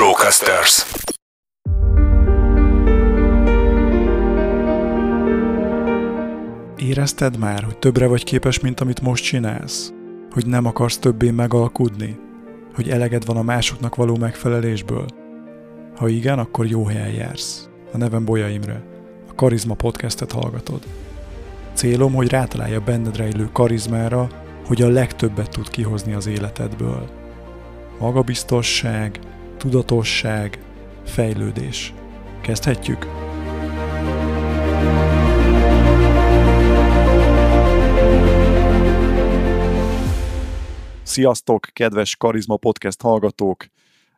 Brocasters. Érezted már, hogy többre vagy képes, mint amit most csinálsz? Hogy nem akarsz többé megalkudni? Hogy eleged van a másoknak való megfelelésből? Ha igen, akkor jó helyen jársz. A nevem Bolya Imre. A Karizma podcastet hallgatod. Célom, hogy rátalálja benned rejlő karizmára, hogy a legtöbbet tud kihozni az életedből. Magabiztosság, tudatosság, fejlődés. Kezdhetjük? Sziasztok, kedves Karizma Podcast hallgatók!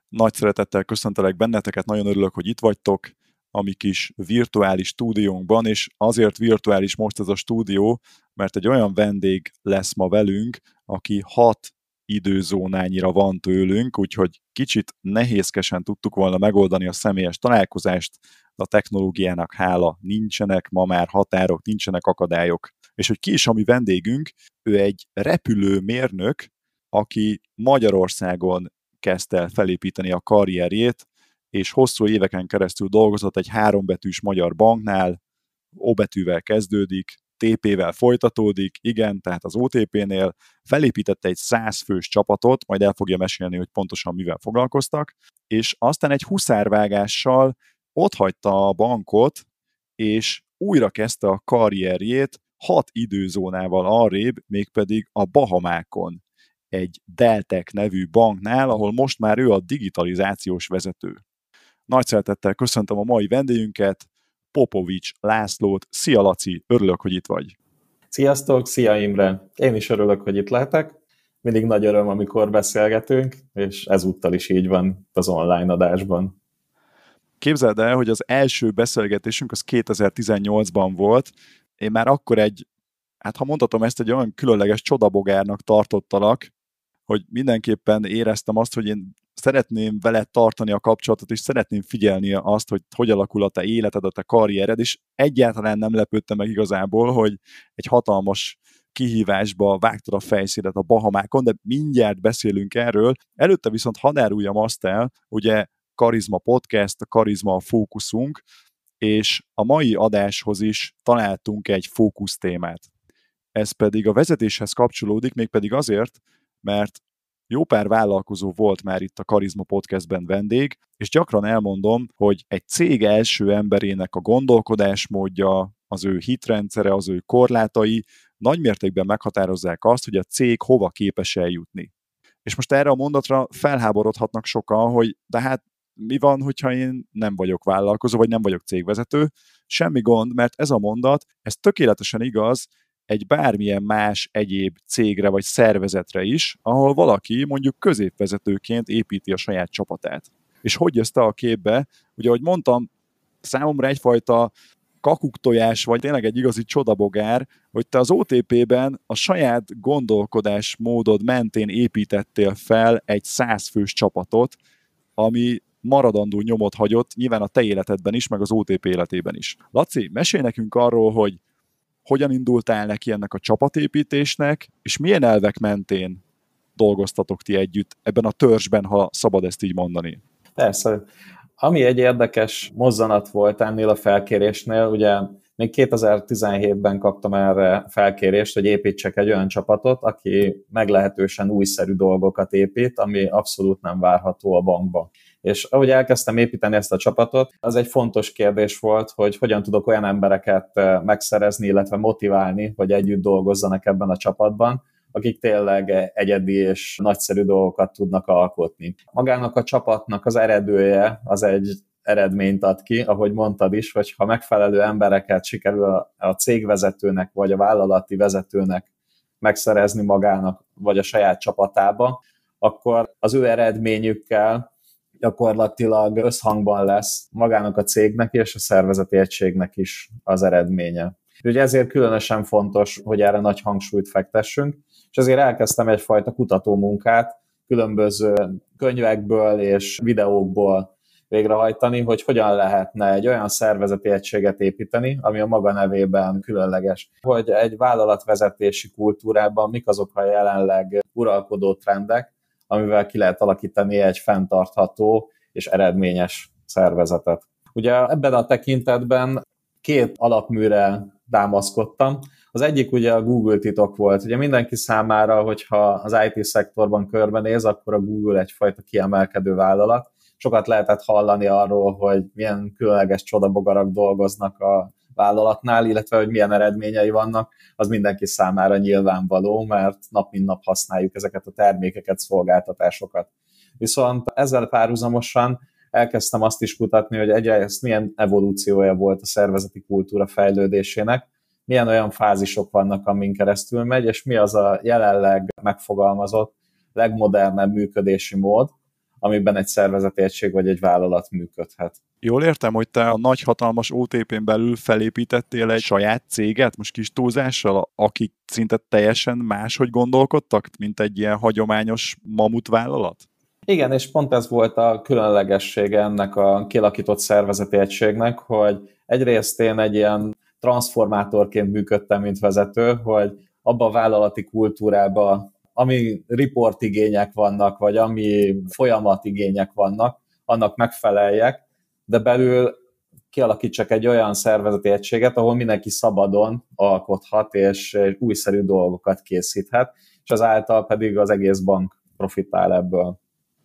Nagy szeretettel köszöntelek benneteket, nagyon örülök, hogy itt vagytok a mi kis virtuális stúdiónkban, és azért virtuális most ez a stúdió, mert egy olyan vendég lesz ma velünk, aki hat időzónányira van tőlünk, úgyhogy kicsit nehézkesen tudtuk volna megoldani a személyes találkozást, a technológiának hála nincsenek ma már határok, nincsenek akadályok. És hogy ki is a mi vendégünk, ő egy repülőmérnök, aki Magyarországon kezdte el felépíteni a karrierjét, és hosszú éveken keresztül dolgozott egy hárombetűs magyar banknál, O betűvel kezdődik, TP-vel folytatódik, igen, tehát az OTP-nél felépítette egy százfős csapatot, majd el fogja mesélni, hogy pontosan mivel foglalkoztak, és aztán egy huszárvágással ott hagyta a bankot, és újra kezdte a karrierjét hat időzónával arrébb, mégpedig a Bahamákon, egy Deltek nevű banknál, ahol most már ő a digitalizációs vezető. Nagy szeretettel köszöntöm a mai vendégünket, Popovics Lászlót. Szia Laci, örülök, hogy itt vagy. Sziasztok, szia Imre! Én is örülök, hogy itt lehetek. Mindig nagy öröm, amikor beszélgetünk, és ezúttal is így van az online adásban. Képzeld el, hogy az első beszélgetésünk az 2018-ban volt. Én már akkor egy, hát ha mondhatom ezt, egy olyan különleges csodabogárnak tartottalak, hogy mindenképpen éreztem azt, hogy én szeretném veled tartani a kapcsolatot, és szeretném figyelni azt, hogy hogy alakul a te életed, a te karriered, és egyáltalán nem lepődtem meg igazából, hogy egy hatalmas kihívásba vágtad a fejszédet a Bahamákon, de mindjárt beszélünk erről. Előtte viszont hadd áruljam azt el, ugye Karizma Podcast, a Karizma a fókuszunk, és a mai adáshoz is találtunk egy fókusz témát. Ez pedig a vezetéshez kapcsolódik, mégpedig azért, mert jó pár vállalkozó volt már itt a Karizma Podcastben vendég, és gyakran elmondom, hogy egy cég első emberének a gondolkodásmódja, az ő hitrendszere, az ő korlátai nagymértékben meghatározzák azt, hogy a cég hova képes eljutni. És most erre a mondatra felháborodhatnak sokan, hogy de hát mi van, hogyha én nem vagyok vállalkozó, vagy nem vagyok cégvezető? Semmi gond, mert ez a mondat, ez tökéletesen igaz egy bármilyen más egyéb cégre vagy szervezetre is, ahol valaki mondjuk középvezetőként építi a saját csapatát. És hogy jössz te a képbe? Ugye, ahogy mondtam, számomra egyfajta kakuktojás, vagy tényleg egy igazi csodabogár, hogy te az OTP-ben a saját gondolkodás módod mentén építettél fel egy százfős csapatot, ami maradandó nyomot hagyott, nyilván a te életedben is, meg az OTP életében is. Laci, mesélj nekünk arról, hogy hogyan indultál neki ennek a csapatépítésnek, és milyen elvek mentén dolgoztatok ti együtt ebben a törzsben, ha szabad ezt így mondani? Persze. Ami egy érdekes mozzanat volt ennél a felkérésnél, ugye még 2017-ben kaptam erre felkérést, hogy építsek egy olyan csapatot, aki meglehetősen újszerű dolgokat épít, ami abszolút nem várható a bankba. És ahogy elkezdtem építeni ezt a csapatot, az egy fontos kérdés volt, hogy hogyan tudok olyan embereket megszerezni, illetve motiválni, hogy együtt dolgozzanak ebben a csapatban, akik tényleg egyedi és nagyszerű dolgokat tudnak alkotni. Magának a csapatnak az eredője az egy eredményt ad ki, ahogy mondtad is, hogy ha megfelelő embereket sikerül a cégvezetőnek vagy a vállalati vezetőnek megszerezni magának vagy a saját csapatába, akkor az ő eredményükkel gyakorlatilag összhangban lesz magának a cégnek és a szervezeti egységnek is az eredménye. Ugye ezért különösen fontos, hogy erre nagy hangsúlyt fektessünk, és ezért elkezdtem egyfajta kutatómunkát különböző könyvekből és videókból végrehajtani, hogy hogyan lehetne egy olyan szervezeti egységet építeni, ami a maga nevében különleges. Hogy egy vállalatvezetési kultúrában mik azok a jelenleg uralkodó trendek, amivel ki lehet alakítani egy fenntartható és eredményes szervezetet. Ugye ebben a tekintetben két alapműre támaszkodtam. Az egyik ugye a Google titok volt. Ugye mindenki számára, hogyha az IT szektorban körbenéz, akkor a Google egyfajta kiemelkedő vállalat. Sokat lehetett hallani arról, hogy milyen különleges csodabogarak dolgoznak a vállalatnál, illetve hogy milyen eredményei vannak, az mindenki számára nyilvánvaló, mert nap mint nap használjuk ezeket a termékeket, szolgáltatásokat. Viszont ezzel párhuzamosan elkezdtem azt is kutatni, hogy egyrészt milyen evolúciója volt a szervezeti kultúra fejlődésének, milyen olyan fázisok vannak, amin keresztül megy, és mi az a jelenleg megfogalmazott legmodernebb működési mód, amiben egy szervezeti egység vagy egy vállalat működhet. Jól értem, hogy te a nagy hatalmas OTP-n belül felépítettél egy saját céget, most kis túlzással, akik szinte teljesen máshogy gondolkodtak, mint egy ilyen hagyományos mamut vállalat? Igen, és pont ez volt a különlegessége ennek a kilakított szervezeti egységnek, hogy egyrészt én egy ilyen transformátorként működtem, mint vezető, hogy abba a vállalati kultúrába, ami riportigények vannak, vagy ami folyamatigények vannak, annak megfeleljek, de belül kialakítsak egy olyan szervezeti egységet, ahol mindenki szabadon alkothat, és újszerű dolgokat készíthet, és azáltal pedig az egész bank profitál ebből.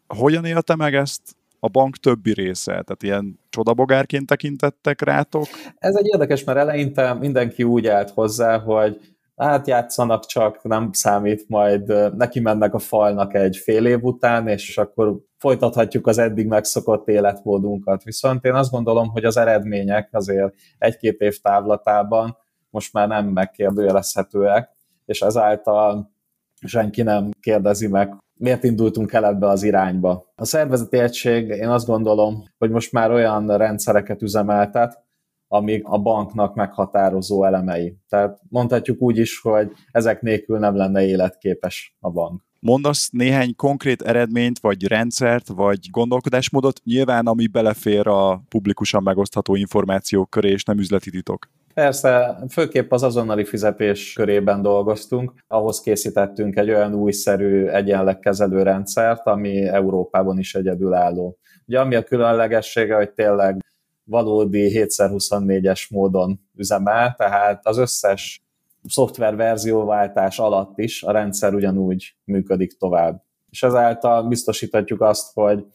Hogyan élte meg ezt a bank többi része? Tehát ilyen csodabogárként tekintettek rátok? Ez egy érdekes, mert eleinte mindenki úgy állt hozzá, hogy hát játszanak csak, nem számít, majd neki mennek a falnak egy fél év után, és akkor folytathatjuk az eddig megszokott életmódunkat. Viszont én azt gondolom, hogy az eredmények azért egy-két év távlatában most már nem megkérdőjelezhetőek, és ezáltal senki nem kérdezi meg, miért indultunk el ebbe az irányba. A szervezeti egység, én azt gondolom, hogy most már olyan rendszereket üzemeltet, amik a banknak meghatározó elemei. Tehát mondhatjuk úgy is, hogy ezek nélkül nem lenne életképes a bank. Mondasz néhány konkrét eredményt, vagy rendszert, vagy gondolkodásmódot, nyilván ami belefér a publikusan megosztható információk köré, és nem üzleti titok. Persze, főképp az azonnali fizetés körében dolgoztunk, ahhoz készítettünk egy olyan újszerű egyenlegkezelő rendszert, ami Európában is egyedülálló. Ugye ami a különlegessége, hogy tényleg valódi 7x24-es módon üzemel, tehát az összes szoftver verzióváltás alatt is a rendszer ugyanúgy működik tovább. És ezáltal biztosíthatjuk azt, hogy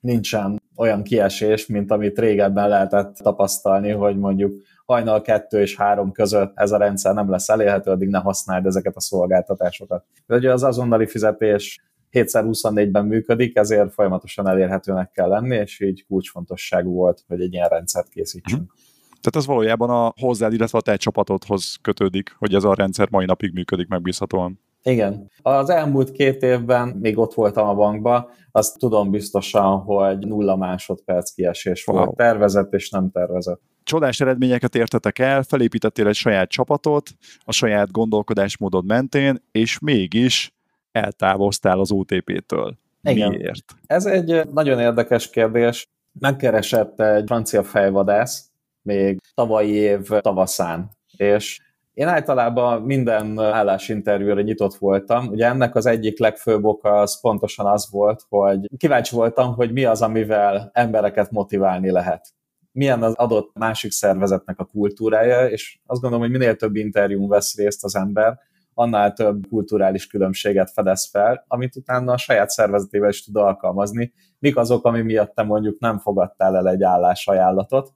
nincsen olyan kiesés, mint amit régebben lehetett tapasztalni, hogy mondjuk hajnal kettő és három között ez a rendszer nem lesz elérhető, addig ne használd ezeket a szolgáltatásokat. De ugye az azonnali fizetés 7x24-ben működik, ezért folyamatosan elérhetőnek kell lenni, és így kulcsfontosságú volt, hogy egy ilyen rendszert készítsünk. Uh-huh. Tehát ez valójában a hozzád, illetve a te csapatodhoz kötődik, hogy ez a rendszer mai napig működik megbízhatóan. Igen. Az elmúlt két évben még ott voltam a bankba, azt tudom biztosan, hogy nulla másodperc kiesés wow. volt tervezett és nem tervezett. Csodás eredményeket értetek el, felépítettél egy saját csapatot, a saját gondolkodásmódod mentén, és mégis eltávoztál az OTP-től. Igen. Miért? Ez egy nagyon érdekes kérdés. Megkeresett egy francia fejvadász még tavalyi év tavaszán, és én általában minden állásinterjúra nyitott voltam. Ugye ennek az egyik legfőbb oka az pontosan az volt, hogy kíváncsi voltam, hogy mi az, amivel embereket motiválni lehet. Milyen az adott másik szervezetnek a kultúrája, és azt gondolom, hogy minél több interjún vesz részt az ember, annál több kulturális különbséget fedez fel, amit utána a saját szervezetével is tud alkalmazni. Mik azok, ami miatt te mondjuk nem fogadtál el egy állásajánlatot,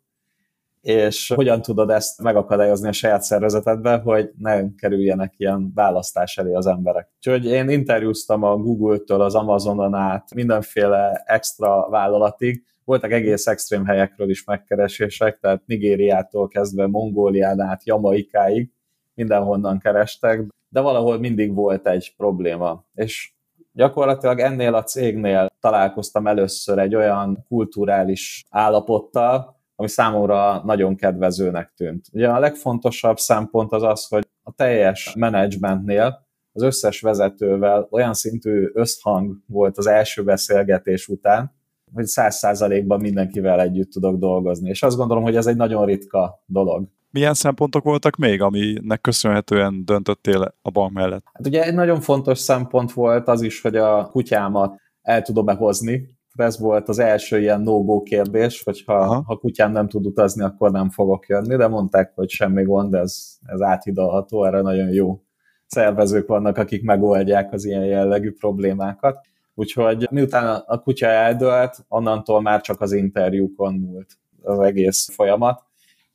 és hogyan tudod ezt megakadályozni a saját szervezetedbe, hogy ne kerüljenek ilyen választás elé az emberek. Úgyhogy én interjúztam a Google-től, az Amazonon át, mindenféle extra vállalatig, voltak egész extrém helyekről is megkeresések, tehát Nigériától kezdve Mongólián át, Jamaikáig, mindenhonnan kerestek, de valahol mindig volt egy probléma. És gyakorlatilag ennél a cégnél találkoztam először egy olyan kulturális állapottal, ami számomra nagyon kedvezőnek tűnt. Ugye a legfontosabb szempont az az, hogy a teljes menedzsmentnél az összes vezetővel olyan szintű összhang volt az első beszélgetés után, hogy száz százalékban mindenkivel együtt tudok dolgozni. És azt gondolom, hogy ez egy nagyon ritka dolog. Milyen szempontok voltak még, aminek köszönhetően döntöttél a bank mellett? Hát ugye egy nagyon fontos szempont volt az is, hogy a kutyámat el tudom behozni de ez volt az első ilyen no-go kérdés, hogy ha, ha kutyám nem tud utazni, akkor nem fogok jönni, de mondták, hogy semmi gond, ez, ez áthidalható, erre nagyon jó szervezők vannak, akik megoldják az ilyen jellegű problémákat. Úgyhogy miután a kutya eldőlt, onnantól már csak az interjúkon múlt az egész folyamat,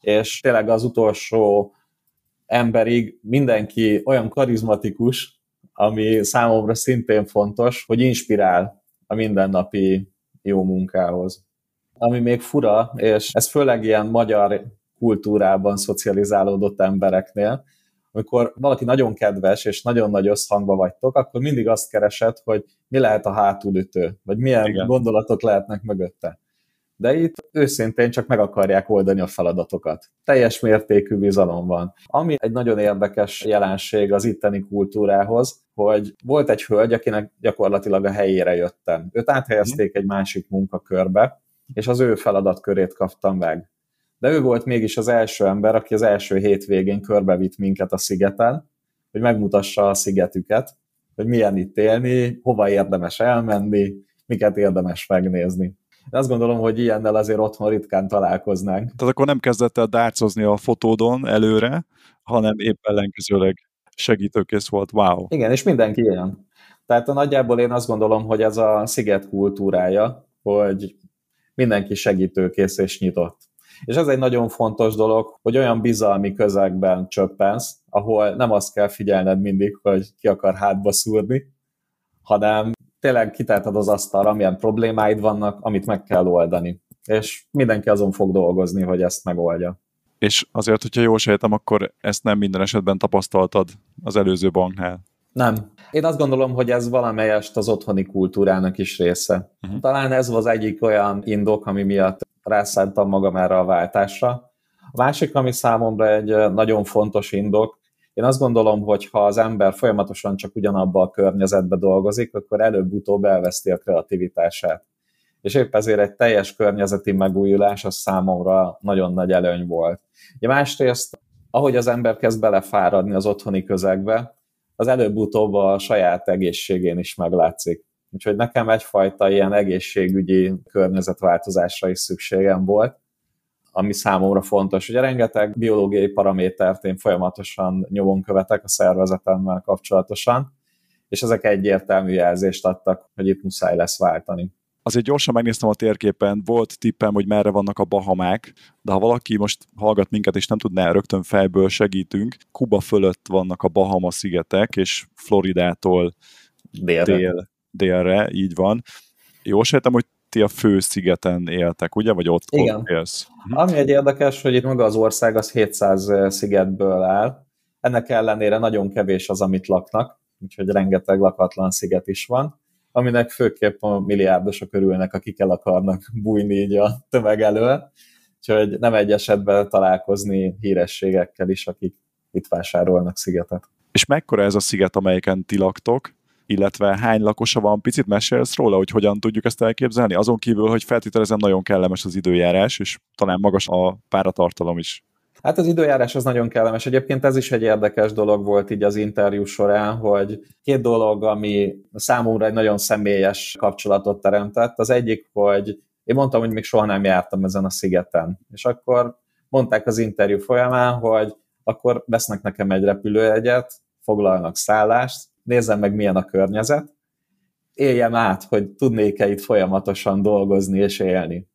és tényleg az utolsó emberig mindenki olyan karizmatikus, ami számomra szintén fontos, hogy inspirál a mindennapi jó munkához. Ami még fura, és ez főleg ilyen magyar kultúrában szocializálódott embereknél, amikor valaki nagyon kedves és nagyon nagy összhangba vagytok, akkor mindig azt keresed, hogy mi lehet a hátulütő, vagy milyen Igen. gondolatok lehetnek mögötte. De itt őszintén csak meg akarják oldani a feladatokat. Teljes mértékű bizalom van. Ami egy nagyon érdekes jelenség az itteni kultúrához, hogy volt egy hölgy, akinek gyakorlatilag a helyére jöttem. Őt áthelyezték egy másik munkakörbe, és az ő feladatkörét kaptam meg de ő volt mégis az első ember, aki az első hétvégén körbevitt minket a szigeten, hogy megmutassa a szigetüket, hogy milyen itt élni, hova érdemes elmenni, miket érdemes megnézni. Én azt gondolom, hogy ilyennel azért otthon ritkán találkoznánk. Tehát akkor nem kezdett el dárcozni a fotódon előre, hanem épp ellenkezőleg segítőkész volt. Wow. Igen, és mindenki ilyen. Tehát a nagyjából én azt gondolom, hogy ez a sziget kultúrája, hogy mindenki segítőkész és nyitott. És ez egy nagyon fontos dolog, hogy olyan bizalmi közegben csöppensz, ahol nem azt kell figyelned mindig, hogy ki akar hátba szúrni, hanem tényleg kitáltad az asztalra, amilyen problémáid vannak, amit meg kell oldani. És mindenki azon fog dolgozni, hogy ezt megoldja. És azért, hogyha jól sejtem, akkor ezt nem minden esetben tapasztaltad az előző banknál. Nem. Én azt gondolom, hogy ez valamelyest az otthoni kultúrának is része. Uh-huh. Talán ez az egyik olyan indok, ami miatt rászántam magam erre a váltásra. A másik, ami számomra egy nagyon fontos indok, én azt gondolom, hogy ha az ember folyamatosan csak ugyanabba a környezetbe dolgozik, akkor előbb-utóbb elveszti a kreativitását. És épp ezért egy teljes környezeti megújulás az számomra nagyon nagy előny volt. Ugye másrészt, ahogy az ember kezd belefáradni az otthoni közegbe, az előbb-utóbb a saját egészségén is meglátszik. Úgyhogy nekem egyfajta ilyen egészségügyi környezetváltozásra is szükségem volt, ami számomra fontos. Ugye rengeteg biológiai paramétert én folyamatosan nyomon követek a szervezetemmel kapcsolatosan, és ezek egyértelmű jelzést adtak, hogy itt muszáj lesz váltani. Azért gyorsan megnéztem a térképen, volt tippem, hogy merre vannak a Bahamák, de ha valaki most hallgat minket, és nem tudná, rögtön fejből segítünk. Kuba fölött vannak a Bahama szigetek, és Floridától délre. dél délre, így van. Jól sejtem, hogy ti a fő szigeten éltek, ugye? Vagy ott, Igen. ott élsz? Mhm. Ami egy érdekes, hogy itt maga az ország az 700 szigetből áll. Ennek ellenére nagyon kevés az, amit laknak, úgyhogy rengeteg lakatlan sziget is van, aminek főképp a milliárdosok örülnek, akik el akarnak bújni így a tömeg elől. Úgyhogy nem egy esetben találkozni hírességekkel is, akik itt vásárolnak szigetet. És mekkora ez a sziget, amelyiken ti laktok? Illetve hány lakosa van, picit mesélsz róla, hogy hogyan tudjuk ezt elképzelni? Azon kívül, hogy feltételezem nagyon kellemes az időjárás, és talán magas a páratartalom is. Hát az időjárás az nagyon kellemes. Egyébként ez is egy érdekes dolog volt így az interjú során, hogy két dolog, ami számomra egy nagyon személyes kapcsolatot teremtett. Az egyik, hogy én mondtam, hogy még soha nem jártam ezen a szigeten. És akkor mondták az interjú folyamán, hogy akkor vesznek nekem egy repülőjegyet, foglalnak szállást, nézzem meg, milyen a környezet, éljem át, hogy tudnék-e itt folyamatosan dolgozni és élni.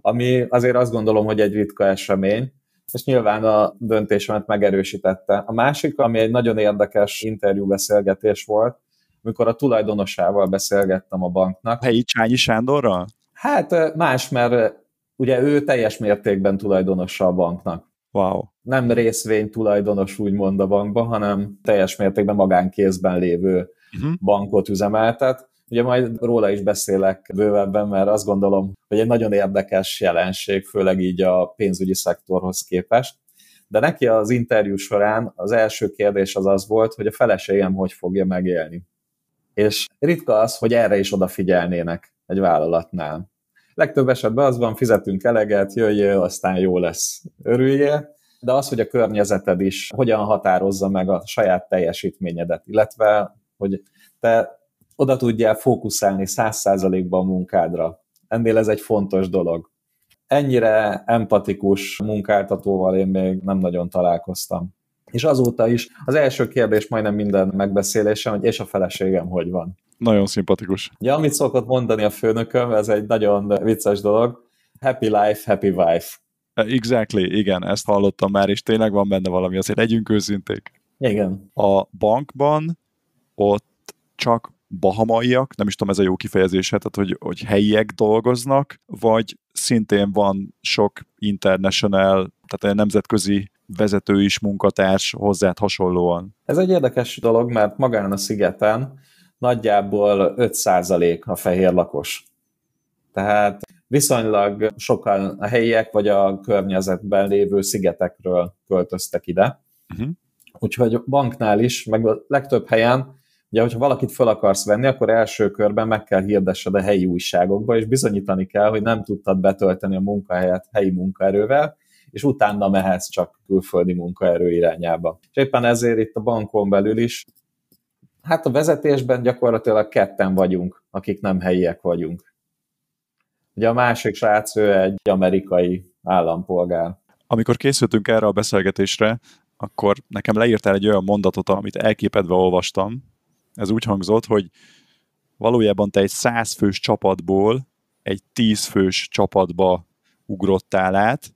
Ami azért azt gondolom, hogy egy ritka esemény, és nyilván a döntésemet megerősítette. A másik, ami egy nagyon érdekes interjúbeszélgetés volt, amikor a tulajdonosával beszélgettem a banknak. Helyi Csányi Sándorral? Hát más, mert ugye ő teljes mértékben tulajdonosa a banknak. Wow. Nem részvény tulajdonos úgymond a bankban, hanem teljes mértékben magánkézben lévő uh-huh. bankot üzemeltet. Ugye majd róla is beszélek bővebben, mert azt gondolom, hogy egy nagyon érdekes jelenség, főleg így a pénzügyi szektorhoz képest. De neki az interjú során az első kérdés az az volt, hogy a feleségem hogy fogja megélni. És ritka az, hogy erre is odafigyelnének egy vállalatnál. Legtöbb esetben az van, fizetünk eleget, jöjjél, aztán jó lesz, örüljél, de az, hogy a környezeted is hogyan határozza meg a saját teljesítményedet, illetve hogy te oda tudjál fókuszálni száz százalékban a munkádra, ennél ez egy fontos dolog. Ennyire empatikus munkáltatóval én még nem nagyon találkoztam. És azóta is az első kérdés majdnem minden megbeszélésem, hogy és a feleségem hogy van. Nagyon szimpatikus. Ja, amit szokott mondani a főnököm, ez egy nagyon vicces dolog, happy life, happy wife. Exactly, igen, ezt hallottam már, és tényleg van benne valami, azért legyünk őszinték. Igen. A bankban ott csak bahamaiak, nem is tudom, ez a jó kifejezés, tehát hogy, hogy helyiek dolgoznak, vagy szintén van sok international, tehát nemzetközi vezető is, munkatárs hozzád hasonlóan. Ez egy érdekes dolog, mert magán a szigeten nagyjából 5% a fehér lakos. Tehát viszonylag sokan a helyiek vagy a környezetben lévő szigetekről költöztek ide. Uh-huh. Úgyhogy banknál is, meg a legtöbb helyen, ugye, hogyha valakit fel akarsz venni, akkor első körben meg kell hirdessed a helyi újságokba, és bizonyítani kell, hogy nem tudtad betölteni a munkahelyet helyi munkaerővel, és utána mehetsz csak külföldi munkaerő irányába. És éppen ezért itt a bankon belül is, hát a vezetésben gyakorlatilag ketten vagyunk, akik nem helyiek vagyunk. Ugye a másik srác, ő egy amerikai állampolgár. Amikor készültünk erre a beszélgetésre, akkor nekem leírtál egy olyan mondatot, amit elképedve olvastam. Ez úgy hangzott, hogy valójában te egy százfős csapatból egy tízfős csapatba ugrottál át,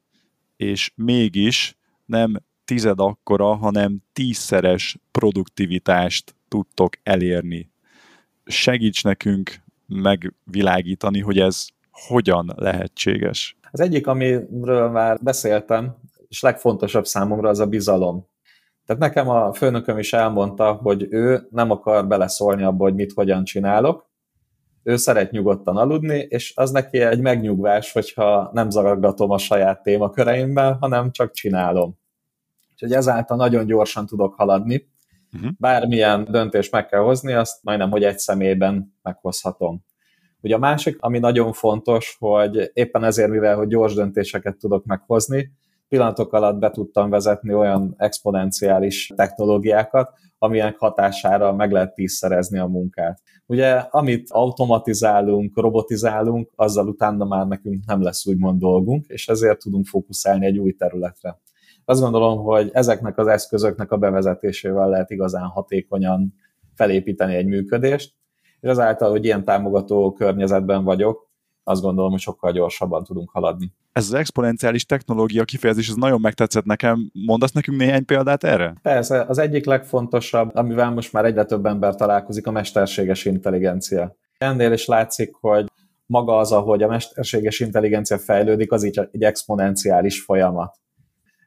és mégis nem tized akkora, hanem tízszeres produktivitást tudtok elérni. Segíts nekünk megvilágítani, hogy ez hogyan lehetséges. Az egyik, amiről már beszéltem, és legfontosabb számomra az a bizalom. Tehát nekem a főnököm is elmondta, hogy ő nem akar beleszólni abba, hogy mit hogyan csinálok, ő szeret nyugodtan aludni, és az neki egy megnyugvás, hogyha nem zaraggatom a saját témaköreimmel, hanem csak csinálom. Úgyhogy ezáltal nagyon gyorsan tudok haladni. Uh-huh. Bármilyen döntést meg kell hozni, azt majdnem, hogy egy személyben meghozhatom. Ugye a másik, ami nagyon fontos, hogy éppen ezért, mivel hogy gyors döntéseket tudok meghozni, pillanatok alatt be tudtam vezetni olyan exponenciális technológiákat, amilyen hatására meg lehet tízszerezni a munkát. Ugye, amit automatizálunk, robotizálunk, azzal utána már nekünk nem lesz úgymond dolgunk, és ezért tudunk fókuszálni egy új területre. Azt gondolom, hogy ezeknek az eszközöknek a bevezetésével lehet igazán hatékonyan felépíteni egy működést, és azáltal, hogy ilyen támogató környezetben vagyok, azt gondolom, hogy sokkal gyorsabban tudunk haladni. Ez az exponenciális technológia kifejezés, ez nagyon megtetszett nekem. Mondasz nekünk néhány példát erre? Persze, az egyik legfontosabb, amivel most már egyre több ember találkozik, a mesterséges intelligencia. Ennél is látszik, hogy maga az, ahogy a mesterséges intelligencia fejlődik, az így egy exponenciális folyamat.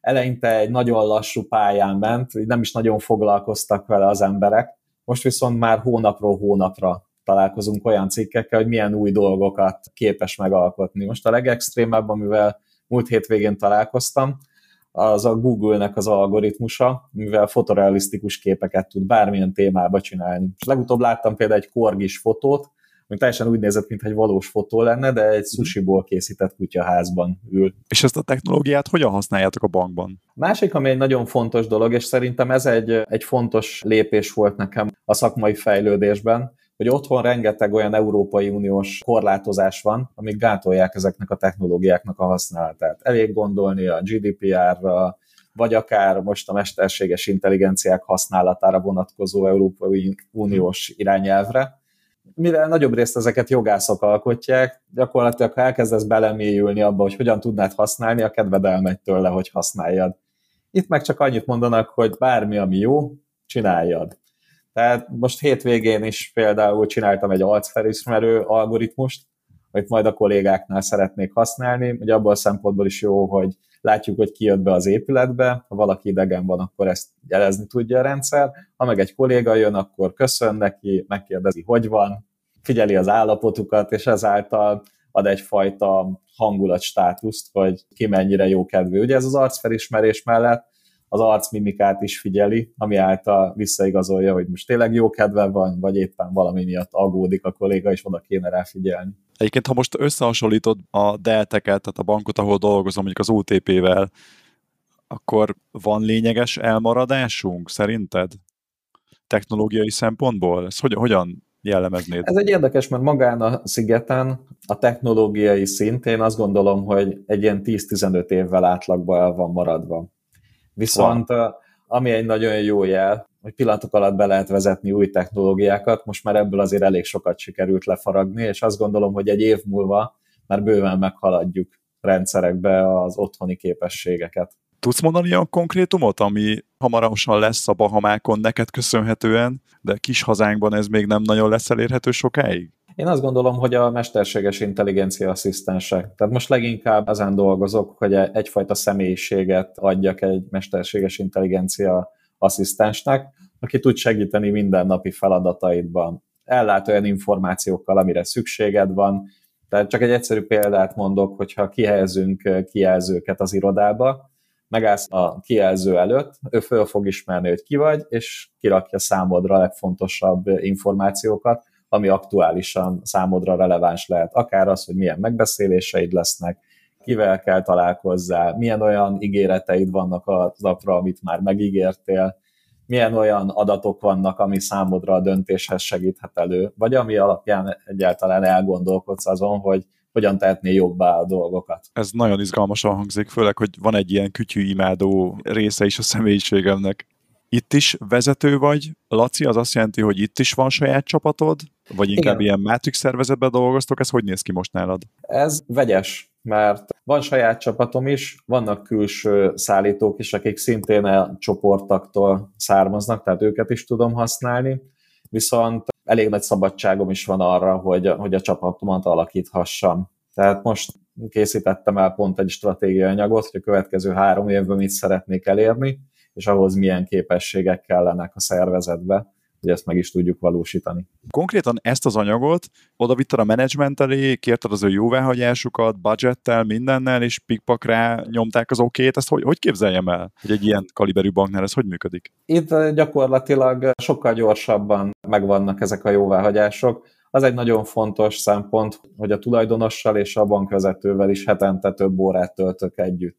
Eleinte egy nagyon lassú pályán ment, nem is nagyon foglalkoztak vele az emberek, most viszont már hónapról hónapra találkozunk olyan cikkekkel, hogy milyen új dolgokat képes megalkotni. Most a legextrémebb, amivel múlt hétvégén találkoztam, az a Google-nek az algoritmusa, mivel fotorealisztikus képeket tud bármilyen témába csinálni. És legutóbb láttam például egy korgis fotót, ami teljesen úgy nézett, mintha egy valós fotó lenne, de egy sushiból készített kutyaházban ül. És ezt a technológiát hogyan használjátok a bankban? Másik, ami egy nagyon fontos dolog, és szerintem ez egy, egy fontos lépés volt nekem a szakmai fejlődésben, hogy otthon rengeteg olyan Európai Uniós korlátozás van, amik gátolják ezeknek a technológiáknak a használatát. Elég gondolni a GDPR-ra, vagy akár most a mesterséges intelligenciák használatára vonatkozó Európai Uniós irányelvre, mivel nagyobb részt ezeket jogászok alkotják, gyakorlatilag ha elkezdesz belemélyülni abba, hogy hogyan tudnád használni, a kedved elmegy tőle, hogy használjad. Itt meg csak annyit mondanak, hogy bármi, ami jó, csináljad. Tehát most hétvégén is például csináltam egy arcfelismerő algoritmust, amit majd a kollégáknál szeretnék használni. Ugye abból a szempontból is jó, hogy látjuk, hogy ki jött be az épületbe, ha valaki idegen van, akkor ezt jelezni tudja a rendszer, ha meg egy kolléga jön, akkor köszön neki, megkérdezi, hogy van, figyeli az állapotukat, és ezáltal ad egyfajta hangulatstátuszt, hogy ki mennyire jó kedvű. Ugye ez az arcfelismerés mellett az arcmimikát is figyeli, ami által visszaigazolja, hogy most tényleg jó kedve van, vagy éppen valami miatt aggódik a kolléga, és oda kéne rá figyelni. Egyébként, ha most összehasonlítod a delteket, tehát a bankot, ahol dolgozom, mondjuk az OTP-vel, akkor van lényeges elmaradásunk szerinted? Technológiai szempontból? Ez hogy, hogyan jellemeznéd? Ez egy érdekes, mert magán a szigeten a technológiai szint, én azt gondolom, hogy egy ilyen 10-15 évvel átlagban el van maradva. Viszont van. ami egy nagyon jó jel, hogy pillanatok alatt be lehet vezetni új technológiákat, most már ebből azért elég sokat sikerült lefaragni, és azt gondolom, hogy egy év múlva már bőven meghaladjuk rendszerekbe az otthoni képességeket. Tudsz mondani olyan konkrétumot, ami hamarosan lesz a Bahamákon neked köszönhetően, de kis hazánkban ez még nem nagyon lesz elérhető sokáig? Én azt gondolom, hogy a mesterséges intelligencia asszisztensek. Tehát most leginkább ezen dolgozok, hogy egyfajta személyiséget adjak egy mesterséges intelligencia asszisztensnek, aki tud segíteni mindennapi feladataidban. Ellát olyan információkkal, amire szükséged van. Tehát csak egy egyszerű példát mondok, hogyha kihelyezünk kijelzőket az irodába, megállsz a kijelző előtt, ő föl fog ismerni, hogy ki vagy, és kirakja számodra a legfontosabb információkat, ami aktuálisan számodra releváns lehet. Akár az, hogy milyen megbeszéléseid lesznek, kivel kell találkozzál, milyen olyan ígéreteid vannak az napra, amit már megígértél, milyen olyan adatok vannak, ami számodra a döntéshez segíthet elő, vagy ami alapján egyáltalán elgondolkodsz azon, hogy hogyan tehetné jobbá a dolgokat. Ez nagyon izgalmasan hangzik, főleg, hogy van egy ilyen kütyű imádó része is a személyiségemnek. Itt is vezető vagy, Laci, az azt jelenti, hogy itt is van saját csapatod, vagy inkább Igen. ilyen Matrix szervezetben dolgoztok, ez hogy néz ki most nálad? Ez vegyes, mert van saját csapatom is, vannak külső szállítók is, akik szintén a csoportaktól származnak, tehát őket is tudom használni, viszont elég nagy szabadságom is van arra, hogy, hogy a csapatomat alakíthassam. Tehát most készítettem el pont egy stratégiai anyagot, hogy a következő három évben mit szeretnék elérni, és ahhoz milyen képességek kellenek a szervezetbe, hogy ezt meg is tudjuk valósítani. Konkrétan ezt az anyagot oda vitted a menedzsment elé, kérted az ő jóváhagyásukat, budgettel, mindennel, és pikpakra nyomták az okét, ezt hogy, hogy képzeljem el, hogy egy ilyen kaliberű banknál ez hogy működik? Itt gyakorlatilag sokkal gyorsabban megvannak ezek a jóváhagyások. Az egy nagyon fontos szempont, hogy a tulajdonossal és a bankvezetővel is hetente több órát töltök együtt.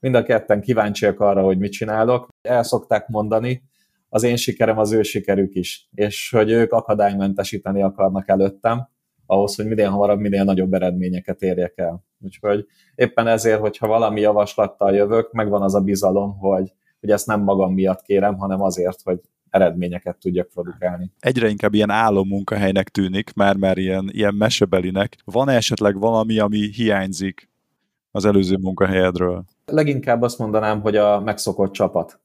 Mind a ketten kíváncsiak arra, hogy mit csinálok. El szokták mondani, az én sikerem az ő sikerük is, és hogy ők akadálymentesíteni akarnak előttem, ahhoz, hogy minél hamarabb, minél nagyobb eredményeket érjek el. Úgyhogy éppen ezért, hogyha valami javaslattal jövök, megvan az a bizalom, hogy, hogy ezt nem magam miatt kérem, hanem azért, hogy eredményeket tudjak produkálni. Egyre inkább ilyen álom munkahelynek tűnik, már már ilyen, ilyen mesebelinek. van -e esetleg valami, ami hiányzik az előző munkahelyedről? Leginkább azt mondanám, hogy a megszokott csapat.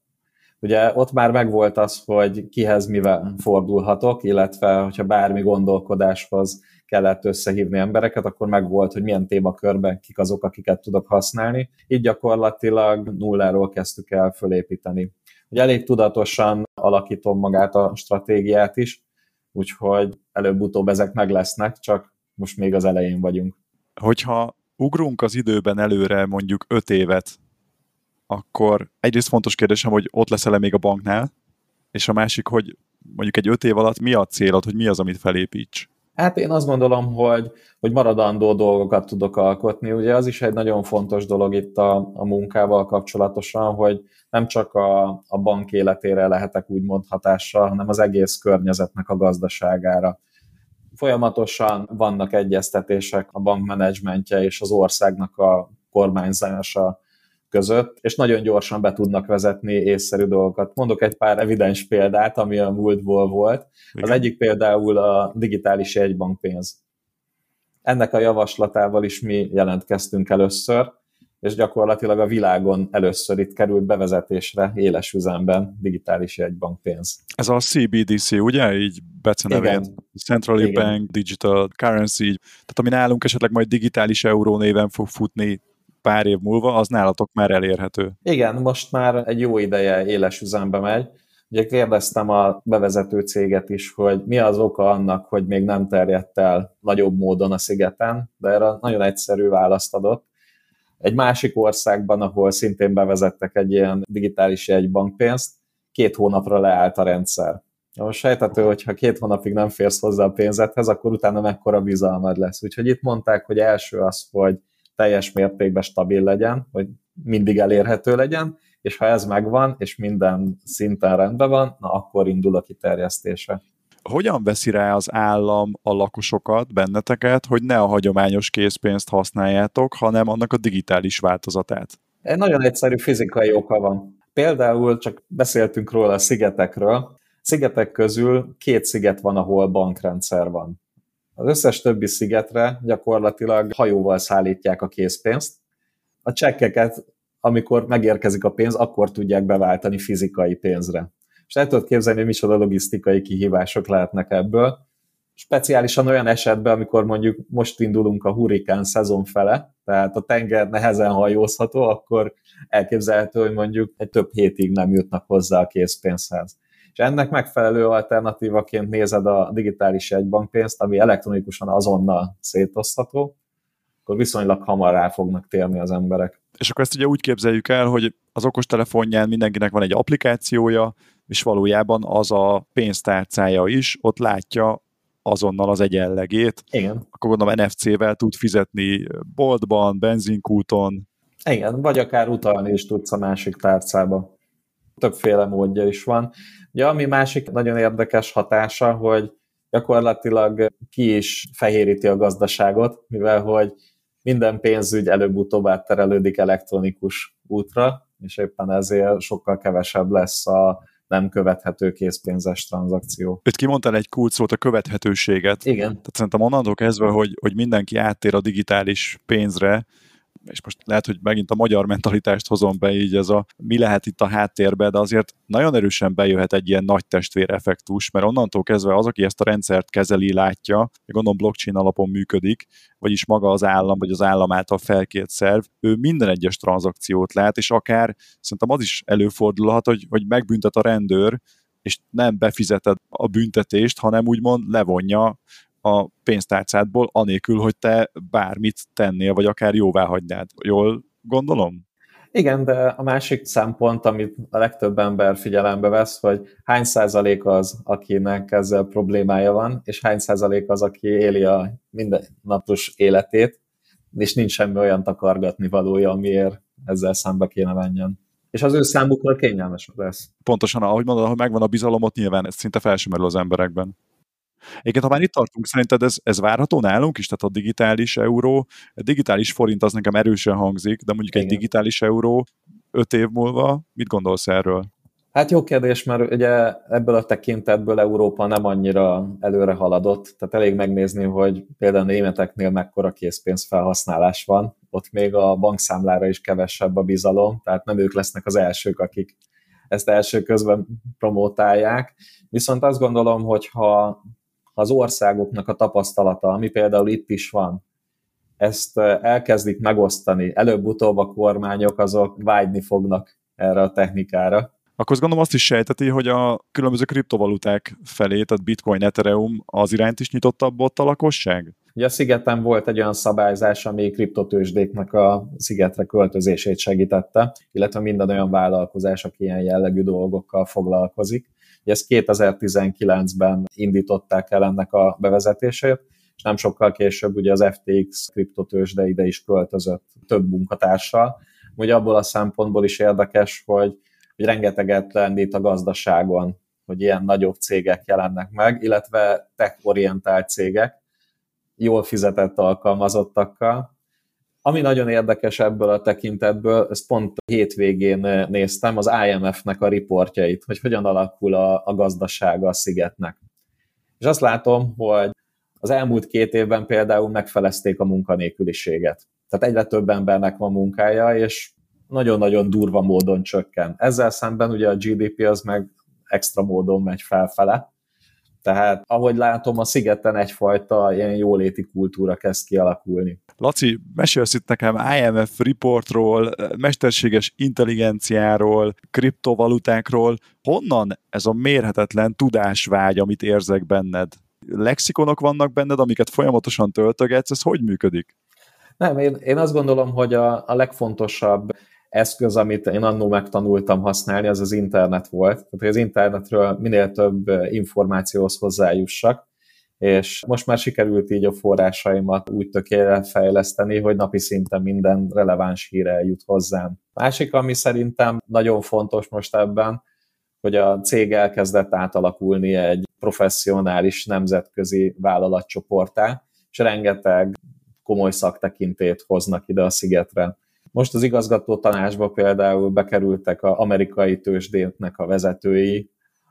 Ugye ott már megvolt az, hogy kihez mivel fordulhatok, illetve hogyha bármi gondolkodáshoz kellett összehívni embereket, akkor megvolt, hogy milyen témakörben kik azok, akiket tudok használni. Így gyakorlatilag nulláról kezdtük el fölépíteni. Ugye elég tudatosan alakítom magát a stratégiát is, úgyhogy előbb-utóbb ezek meg lesznek, csak most még az elején vagyunk. Hogyha ugrunk az időben előre mondjuk öt évet, akkor egyrészt fontos kérdésem, hogy ott leszel-e még a banknál, és a másik, hogy mondjuk egy öt év alatt mi a célod, hogy mi az, amit felépíts? Hát én azt gondolom, hogy, hogy maradandó dolgokat tudok alkotni. Ugye az is egy nagyon fontos dolog itt a, a munkával kapcsolatosan, hogy nem csak a, a bank életére lehetek úgymond hatással, hanem az egész környezetnek a gazdaságára. Folyamatosan vannak egyeztetések a bankmenedzsmentje és az országnak a kormányzása között, és nagyon gyorsan be tudnak vezetni észszerű dolgokat. Mondok egy pár evidens példát, ami a múltból volt. Igen. Az egyik például a digitális jegybankpénz. Ennek a javaslatával is mi jelentkeztünk először, és gyakorlatilag a világon először itt került bevezetésre éles üzemben digitális jegybankpénz. Ez a CBDC, ugye? Így becenevén. Central Igen. Bank Digital Currency, tehát ami nálunk esetleg majd digitális euró néven fog futni pár év múlva, az nálatok már elérhető. Igen, most már egy jó ideje éles üzembe megy. Ugye kérdeztem a bevezető céget is, hogy mi az oka annak, hogy még nem terjedt el nagyobb módon a szigeten, de erre nagyon egyszerű választ adott. Egy másik országban, ahol szintén bevezettek egy ilyen digitális jegybankpénzt, két hónapra leállt a rendszer. Most sejtető, hogy ha két hónapig nem férsz hozzá a pénzedhez, akkor utána mekkora bizalmad lesz. Úgyhogy itt mondták, hogy első az, hogy teljes mértékben stabil legyen, hogy mindig elérhető legyen, és ha ez megvan, és minden szinten rendben van, na akkor indul a kiterjesztése. hogyan veszi rá az állam a lakosokat, benneteket, hogy ne a hagyományos készpénzt használjátok, hanem annak a digitális változatát? Egy nagyon egyszerű fizikai oka van. Például csak beszéltünk róla a szigetekről. Szigetek közül két sziget van, ahol bankrendszer van. Az összes többi szigetre gyakorlatilag hajóval szállítják a készpénzt. A csekkeket, amikor megérkezik a pénz, akkor tudják beváltani fizikai pénzre. És el tudod képzelni, hogy micsoda logisztikai kihívások lehetnek ebből. Speciálisan olyan esetben, amikor mondjuk most indulunk a hurikán szezon fele, tehát a tenger nehezen hajózható, akkor elképzelhető, hogy mondjuk egy több hétig nem jutnak hozzá a készpénzhez. És ennek megfelelő alternatívaként nézed a digitális egybankpénzt, ami elektronikusan azonnal szétosztható, akkor viszonylag hamar rá fognak térni az emberek. És akkor ezt ugye úgy képzeljük el, hogy az okostelefonján mindenkinek van egy applikációja, és valójában az a pénztárcája is, ott látja azonnal az egyenlegét. Igen. Akkor gondolom NFC-vel tud fizetni boltban, benzinkúton. Igen, vagy akár utalni is tudsz a másik tárcába. Többféle módja is van. Ugye, ami másik nagyon érdekes hatása, hogy gyakorlatilag ki is fehéríti a gazdaságot, mivel hogy minden pénzügy előbb-utóbb átterelődik elektronikus útra, és éppen ezért sokkal kevesebb lesz a nem követhető készpénzes tranzakció. Itt kimondtál egy kulcsot, a követhetőséget. Igen. Tehát szerintem onnantól kezdve, hogy, hogy mindenki áttér a digitális pénzre, és most lehet, hogy megint a magyar mentalitást hozom be így ez a mi lehet itt a háttérbe, de azért nagyon erősen bejöhet egy ilyen nagy testvér effektus, mert onnantól kezdve az, aki ezt a rendszert kezeli, látja, gondolom blockchain alapon működik, vagyis maga az állam, vagy az állam által felkért szerv, ő minden egyes tranzakciót lát, és akár szerintem az is előfordulhat, hogy, hogy megbüntet a rendőr, és nem befizeted a büntetést, hanem úgymond levonja a pénztárcádból, anélkül, hogy te bármit tennél, vagy akár jóvá hagynád. Jól gondolom? Igen, de a másik szempont, amit a legtöbb ember figyelembe vesz, hogy hány százalék az, akinek ezzel problémája van, és hány százalék az, aki éli a mindennapos életét, és nincs semmi olyan takargatni valója, amiért ezzel szembe kéne menjen. És az ő számukra kényelmes lesz. Pontosan, ahogy mondod, hogy megvan a bizalomot, nyilván ez szinte felsőmerül az emberekben. Egyébként, ha már itt tartunk, szerinted ez, ez várható nálunk is? Tehát a digitális euró, a digitális forint az nekem erősen hangzik, de mondjuk Igen. egy digitális euró öt év múlva, mit gondolsz erről? Hát jó kérdés, mert ugye ebből a tekintetből Európa nem annyira előre haladott, tehát elég megnézni, hogy például a németeknél mekkora készpénz felhasználás van, ott még a bankszámlára is kevesebb a bizalom, tehát nem ők lesznek az elsők, akik ezt első közben promótálják. Viszont azt gondolom, hogy ha az országoknak a tapasztalata, ami például itt is van, ezt elkezdik megosztani, előbb-utóbb a kormányok azok vágyni fognak erre a technikára. Akkor azt gondolom azt is sejteti, hogy a különböző kriptovaluták felé, tehát Bitcoin, Ethereum az irányt is nyitottabb ott a lakosság? Ugye a szigeten volt egy olyan szabályzás, ami kriptotősdéknek a szigetre költözését segítette, illetve minden olyan vállalkozás, aki ilyen jellegű dolgokkal foglalkozik. Ezt 2019-ben indították el ennek a bevezetését, és nem sokkal később ugye az FTX kriptotősde ide is költözött több munkatársal. Ugye abból a szempontból is érdekes, hogy, hogy rengeteget lendít a gazdaságon, hogy ilyen nagyobb cégek jelennek meg, illetve tech-orientált cégek, jól fizetett alkalmazottakkal, ami nagyon érdekes ebből a tekintetből, ezt pont hétvégén néztem, az IMF-nek a riportjait, hogy hogyan alakul a, a gazdasága a szigetnek. És azt látom, hogy az elmúlt két évben például megfelezték a munkanélküliséget. Tehát egyre több embernek van munkája, és nagyon-nagyon durva módon csökken. Ezzel szemben ugye a GDP az meg extra módon megy felfele, tehát ahogy látom, a szigeten egyfajta ilyen jóléti kultúra kezd kialakulni. Laci, mesélsz itt nekem IMF reportról, mesterséges intelligenciáról, kriptovalutákról. Honnan ez a mérhetetlen tudásvágy, amit érzek benned? Lexikonok vannak benned, amiket folyamatosan töltögetsz, ez hogy működik? Nem, én, én azt gondolom, hogy a, a legfontosabb eszköz, amit én annó megtanultam használni, az az internet volt. Tehát, hogy az internetről minél több információhoz hozzájussak, és most már sikerült így a forrásaimat úgy tökéletre fejleszteni, hogy napi szinten minden releváns híre eljut hozzám. Másik, ami szerintem nagyon fontos most ebben, hogy a cég elkezdett átalakulni egy professzionális nemzetközi vállalatcsoportá, és rengeteg komoly szaktekintét hoznak ide a szigetre. Most az igazgató tanácsba például bekerültek az amerikai tőzsdének a vezetői,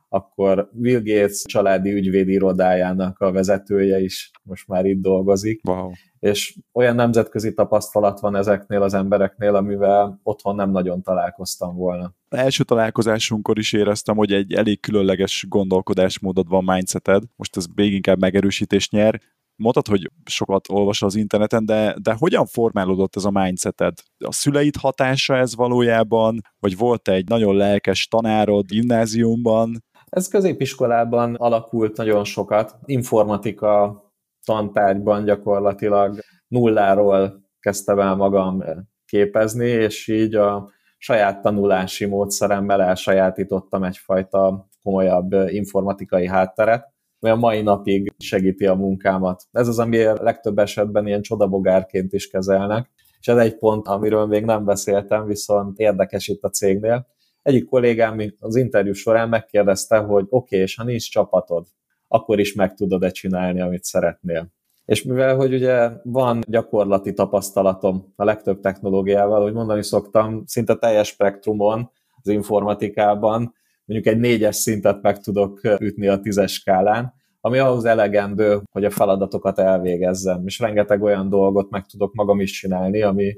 akkor Bill Gates családi ügyvédi irodájának a vezetője is most már itt dolgozik. Wow. És olyan nemzetközi tapasztalat van ezeknél az embereknél, amivel otthon nem nagyon találkoztam volna. Az első találkozásunkkor is éreztem, hogy egy elég különleges gondolkodásmódod van, mindseted. Most ez még inkább megerősítést nyer mondtad, hogy sokat olvasol az interneten, de, de hogyan formálódott ez a mindseted? A szüleid hatása ez valójában, vagy volt egy nagyon lelkes tanárod gimnáziumban? Ez középiskolában alakult nagyon sokat. Informatika tantárgyban gyakorlatilag nulláról kezdtem el magam képezni, és így a saját tanulási módszeremmel elsajátítottam egyfajta komolyabb informatikai hátteret, ami a mai napig segíti a munkámat. Ez az, ami legtöbb esetben ilyen csodabogárként is kezelnek, és ez egy pont, amiről még nem beszéltem, viszont érdekes itt a cégnél. Egyik kollégám az interjú során megkérdezte, hogy oké, okay, és ha nincs csapatod, akkor is meg tudod-e csinálni, amit szeretnél. És mivel, hogy ugye van gyakorlati tapasztalatom a legtöbb technológiával, hogy mondani szoktam, szinte teljes spektrumon az informatikában, mondjuk egy négyes szintet meg tudok ütni a tízes skálán, ami ahhoz elegendő, hogy a feladatokat elvégezzem, és rengeteg olyan dolgot meg tudok magam is csinálni, ami,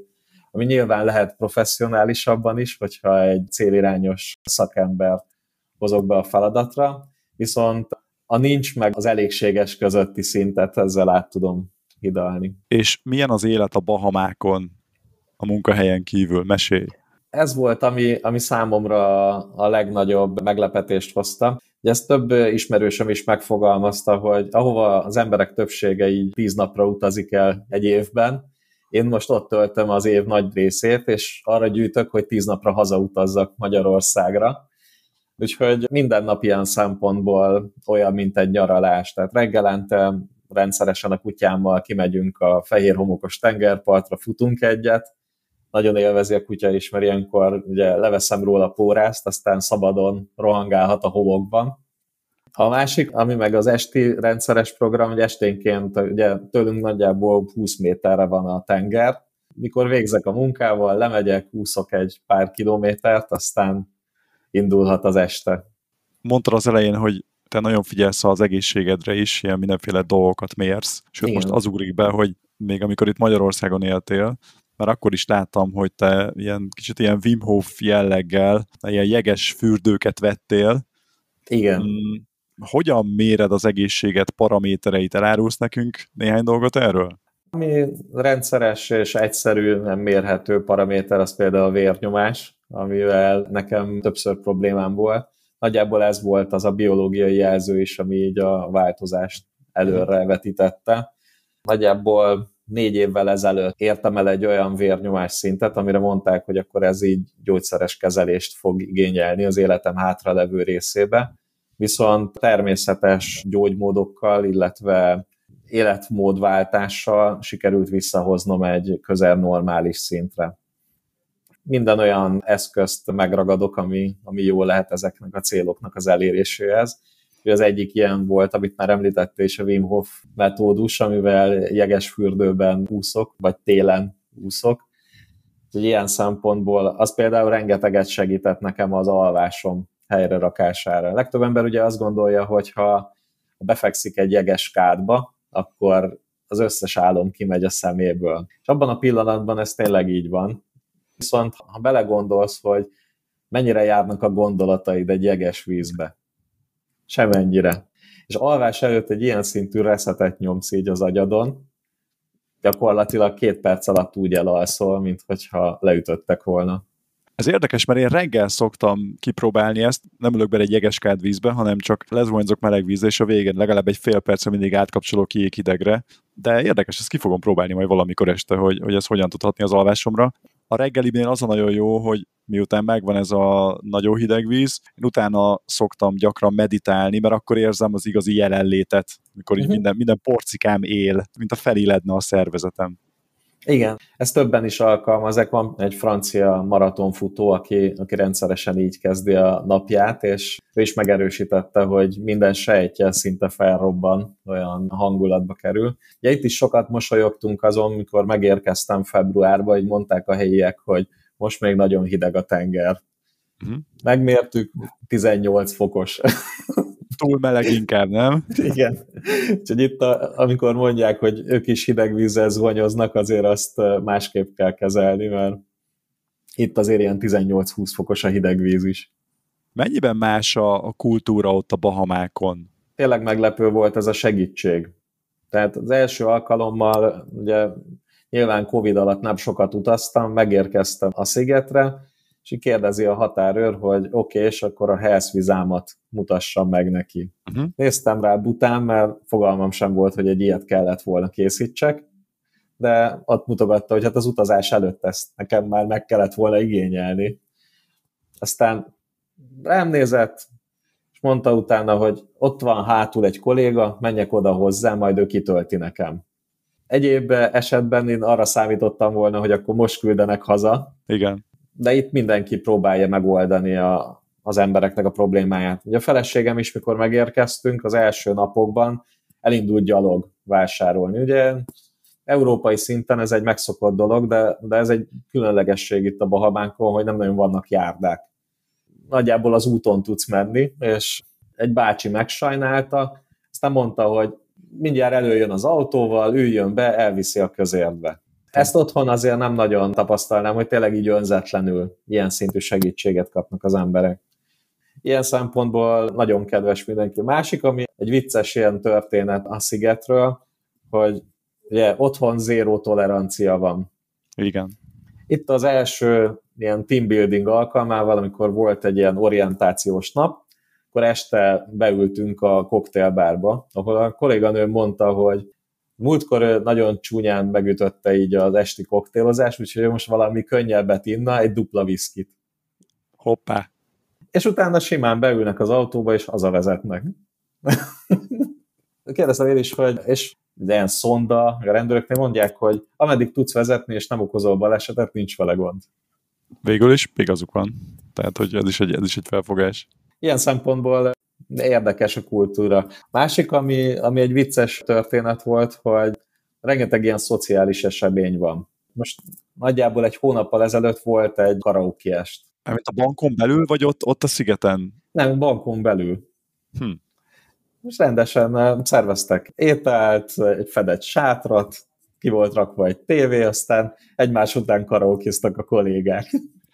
ami nyilván lehet professzionálisabban is, hogyha egy célirányos szakember hozok be a feladatra, viszont a nincs meg az elégséges közötti szintet ezzel át tudom hidalni. És milyen az élet a Bahamákon a munkahelyen kívül? Mesélj! Ez volt, ami, ami számomra a legnagyobb meglepetést hozta. Ugye ezt több ismerősöm is megfogalmazta, hogy ahova az emberek többsége így tíz napra utazik el egy évben, én most ott töltöm az év nagy részét, és arra gyűjtök, hogy tíz napra hazautazzak Magyarországra. Úgyhogy minden nap ilyen szempontból olyan, mint egy nyaralás. Tehát reggelente rendszeresen a kutyámmal kimegyünk a fehér homokos tengerpartra, futunk egyet, nagyon élvezi a kutya is, mert ilyenkor ugye leveszem róla a pórázt, aztán szabadon rohangálhat a homokban. A másik, ami meg az esti rendszeres program, hogy esténként ugye tőlünk nagyjából 20 méterre van a tenger, mikor végzek a munkával, lemegyek, úszok egy pár kilométert, aztán indulhat az este. Mondtad az elején, hogy te nagyon figyelsz az egészségedre is, ilyen mindenféle dolgokat mérsz, sőt Igen. most az ugrik be, hogy még amikor itt Magyarországon éltél, mert akkor is láttam, hogy te ilyen kicsit ilyen Wim Hof jelleggel, ilyen jeges fürdőket vettél. Igen. Hmm, hogyan méred az egészséget, paramétereit? Elárulsz nekünk néhány dolgot erről? Ami rendszeres és egyszerű, nem mérhető paraméter, az például a vérnyomás, amivel nekem többször problémám volt. Nagyjából ez volt az a biológiai jelző is, ami így a változást előre vetítette. Nagyjából négy évvel ezelőtt értem el egy olyan vérnyomás szintet, amire mondták, hogy akkor ez így gyógyszeres kezelést fog igényelni az életem hátralevő részébe. Viszont természetes gyógymódokkal, illetve életmódváltással sikerült visszahoznom egy közel normális szintre. Minden olyan eszközt megragadok, ami, ami jó lehet ezeknek a céloknak az eléréséhez az egyik ilyen volt, amit már említette is a Wim Hof metódus, amivel jeges fürdőben úszok, vagy télen úszok. Úgyhogy ilyen szempontból az például rengeteget segített nekem az alvásom helyre rakására. Legtöbb ember ugye azt gondolja, hogy ha befekszik egy jeges kádba, akkor az összes álom kimegy a szeméből. És abban a pillanatban ez tényleg így van. Viszont ha belegondolsz, hogy mennyire járnak a gondolataid egy jeges vízbe, Semennyire. És alvás előtt egy ilyen szintű reszetet nyomsz így az agyadon, gyakorlatilag két perc alatt úgy elalszol, mint hogyha leütöttek volna. Ez érdekes, mert én reggel szoktam kipróbálni ezt, nem ülök bele egy jeges vízbe, hanem csak lezvonyzok meleg vízbe, és a végén legalább egy fél percre mindig átkapcsolok ki hidegre. De érdekes, ezt ki fogom próbálni majd valamikor este, hogy, hogy ez hogyan tudhatni az alvásomra a reggeliben az a nagyon jó, hogy miután megvan ez a nagyon hideg víz, én utána szoktam gyakran meditálni, mert akkor érzem az igazi jelenlétet, mikor így uh-huh. minden, minden porcikám él, mint a felilledne a szervezetem. Igen, ezt többen is alkalmazzák. Van egy francia maratonfutó, aki, aki rendszeresen így kezdi a napját, és ő is megerősítette, hogy minden sejtje szinte felrobban, olyan hangulatba kerül. Ugye itt is sokat mosolyogtunk azon, mikor megérkeztem februárba, hogy mondták a helyiek, hogy most még nagyon hideg a tenger. Uh-huh. Megmértük, 18 fokos. túl meleg inkább, nem? Igen. Úgyhogy itt, a, amikor mondják, hogy ők is hideg vízzel zuhanyoznak, azért azt másképp kell kezelni, mert itt azért ilyen 18-20 fokos a hideg víz is. Mennyiben más a, a kultúra ott a Bahamákon? Tényleg meglepő volt ez a segítség. Tehát az első alkalommal, ugye nyilván Covid alatt nem sokat utaztam, megérkeztem a szigetre, és így kérdezi a határőr, hogy oké, okay, és akkor a helyszvizámat mutassam meg neki. Uh-huh. Néztem rá bután, mert fogalmam sem volt, hogy egy ilyet kellett volna készítsek, de ott mutogatta, hogy hát az utazás előtt ezt nekem már meg kellett volna igényelni. Aztán rám nézett, és mondta utána, hogy ott van hátul egy kolléga, menjek oda hozzá, majd ő kitölti nekem. Egyéb esetben én arra számítottam volna, hogy akkor most küldenek haza. Igen de itt mindenki próbálja megoldani a, az embereknek a problémáját. Ugye a feleségem is, mikor megérkeztünk, az első napokban elindult gyalog vásárolni. Ugye európai szinten ez egy megszokott dolog, de, de ez egy különlegesség itt a Bahamánkon, hogy nem nagyon vannak járdák. Nagyjából az úton tudsz menni, és egy bácsi megsajnálta, aztán mondta, hogy mindjárt előjön az autóval, üljön be, elviszi a közértbe. Ezt otthon azért nem nagyon tapasztalnám, hogy tényleg így önzetlenül ilyen szintű segítséget kapnak az emberek. Ilyen szempontból nagyon kedves mindenki. Másik, ami egy vicces ilyen történet a szigetről, hogy ugye otthon zéró tolerancia van. Igen. Itt az első ilyen team building alkalmával, amikor volt egy ilyen orientációs nap, akkor este beültünk a koktélbárba, ahol a kolléganő mondta, hogy Múltkor nagyon csúnyán megütötte így az esti koktélozás, úgyhogy most valami könnyebbet inna, egy dupla viszkit. Hoppá. És utána simán beülnek az autóba, és hazavezetnek. Kérdeztem én is, hogy és ilyen szonda, a rendőröknél mondják, hogy ameddig tudsz vezetni, és nem okozol balesetet, nincs vele gond. Végül is igazuk van. Tehát, hogy ez is egy, ez is egy felfogás. Ilyen szempontból érdekes a kultúra. Másik, ami, ami egy vicces történet volt, hogy rengeteg ilyen szociális esemény van. Most nagyjából egy hónappal ezelőtt volt egy karaoke est. Mint a bankon belül, vagy ott, ott a szigeten? Nem, bankon belül. Hm. Most rendesen eh, szerveztek ételt, egy fedett sátrat, ki volt rakva egy tévé, aztán egymás után karaokéztak a kollégák.